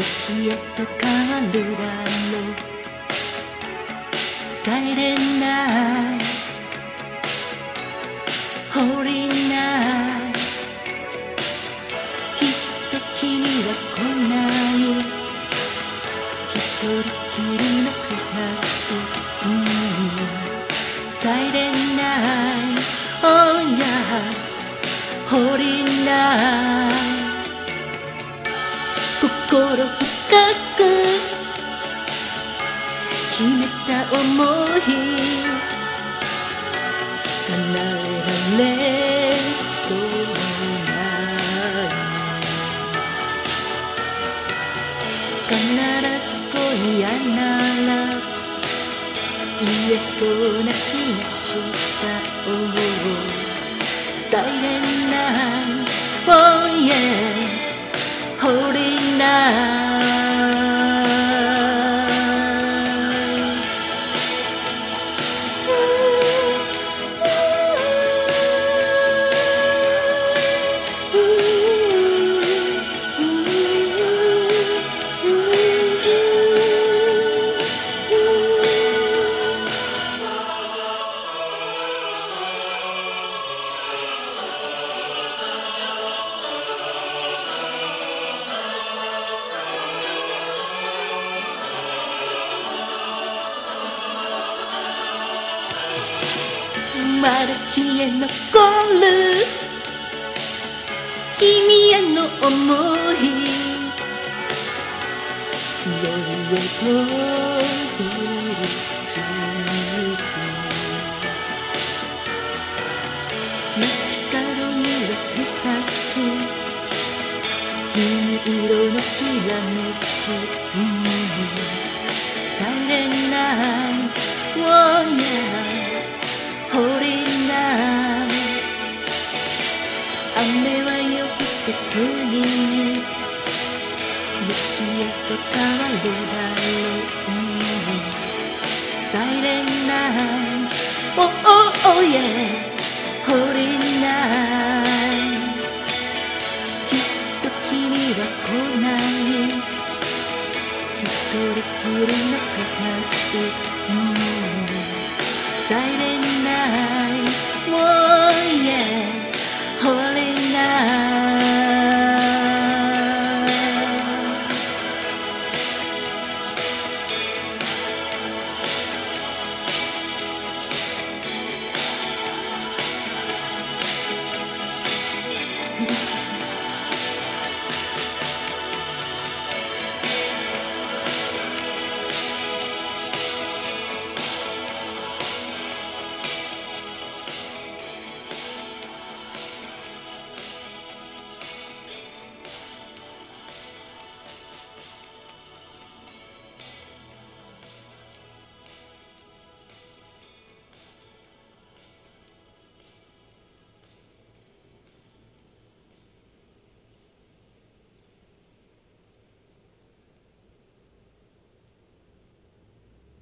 きへと変わるだろう。サえない。ナりない。きっと君は来ない。一人きりのクリスマスイブ。い叶えられそうない必ず今夜なら言えそうな気がした。Oh サイレンナまだ君へ残る君への想い。夜へと降り続く街角にはクリスマスツー金色のきらめき、うんつに雪へと変わるだろうサイレンナイトおお oh oh ホリナイきっと君は来ない一人きりのクリスマス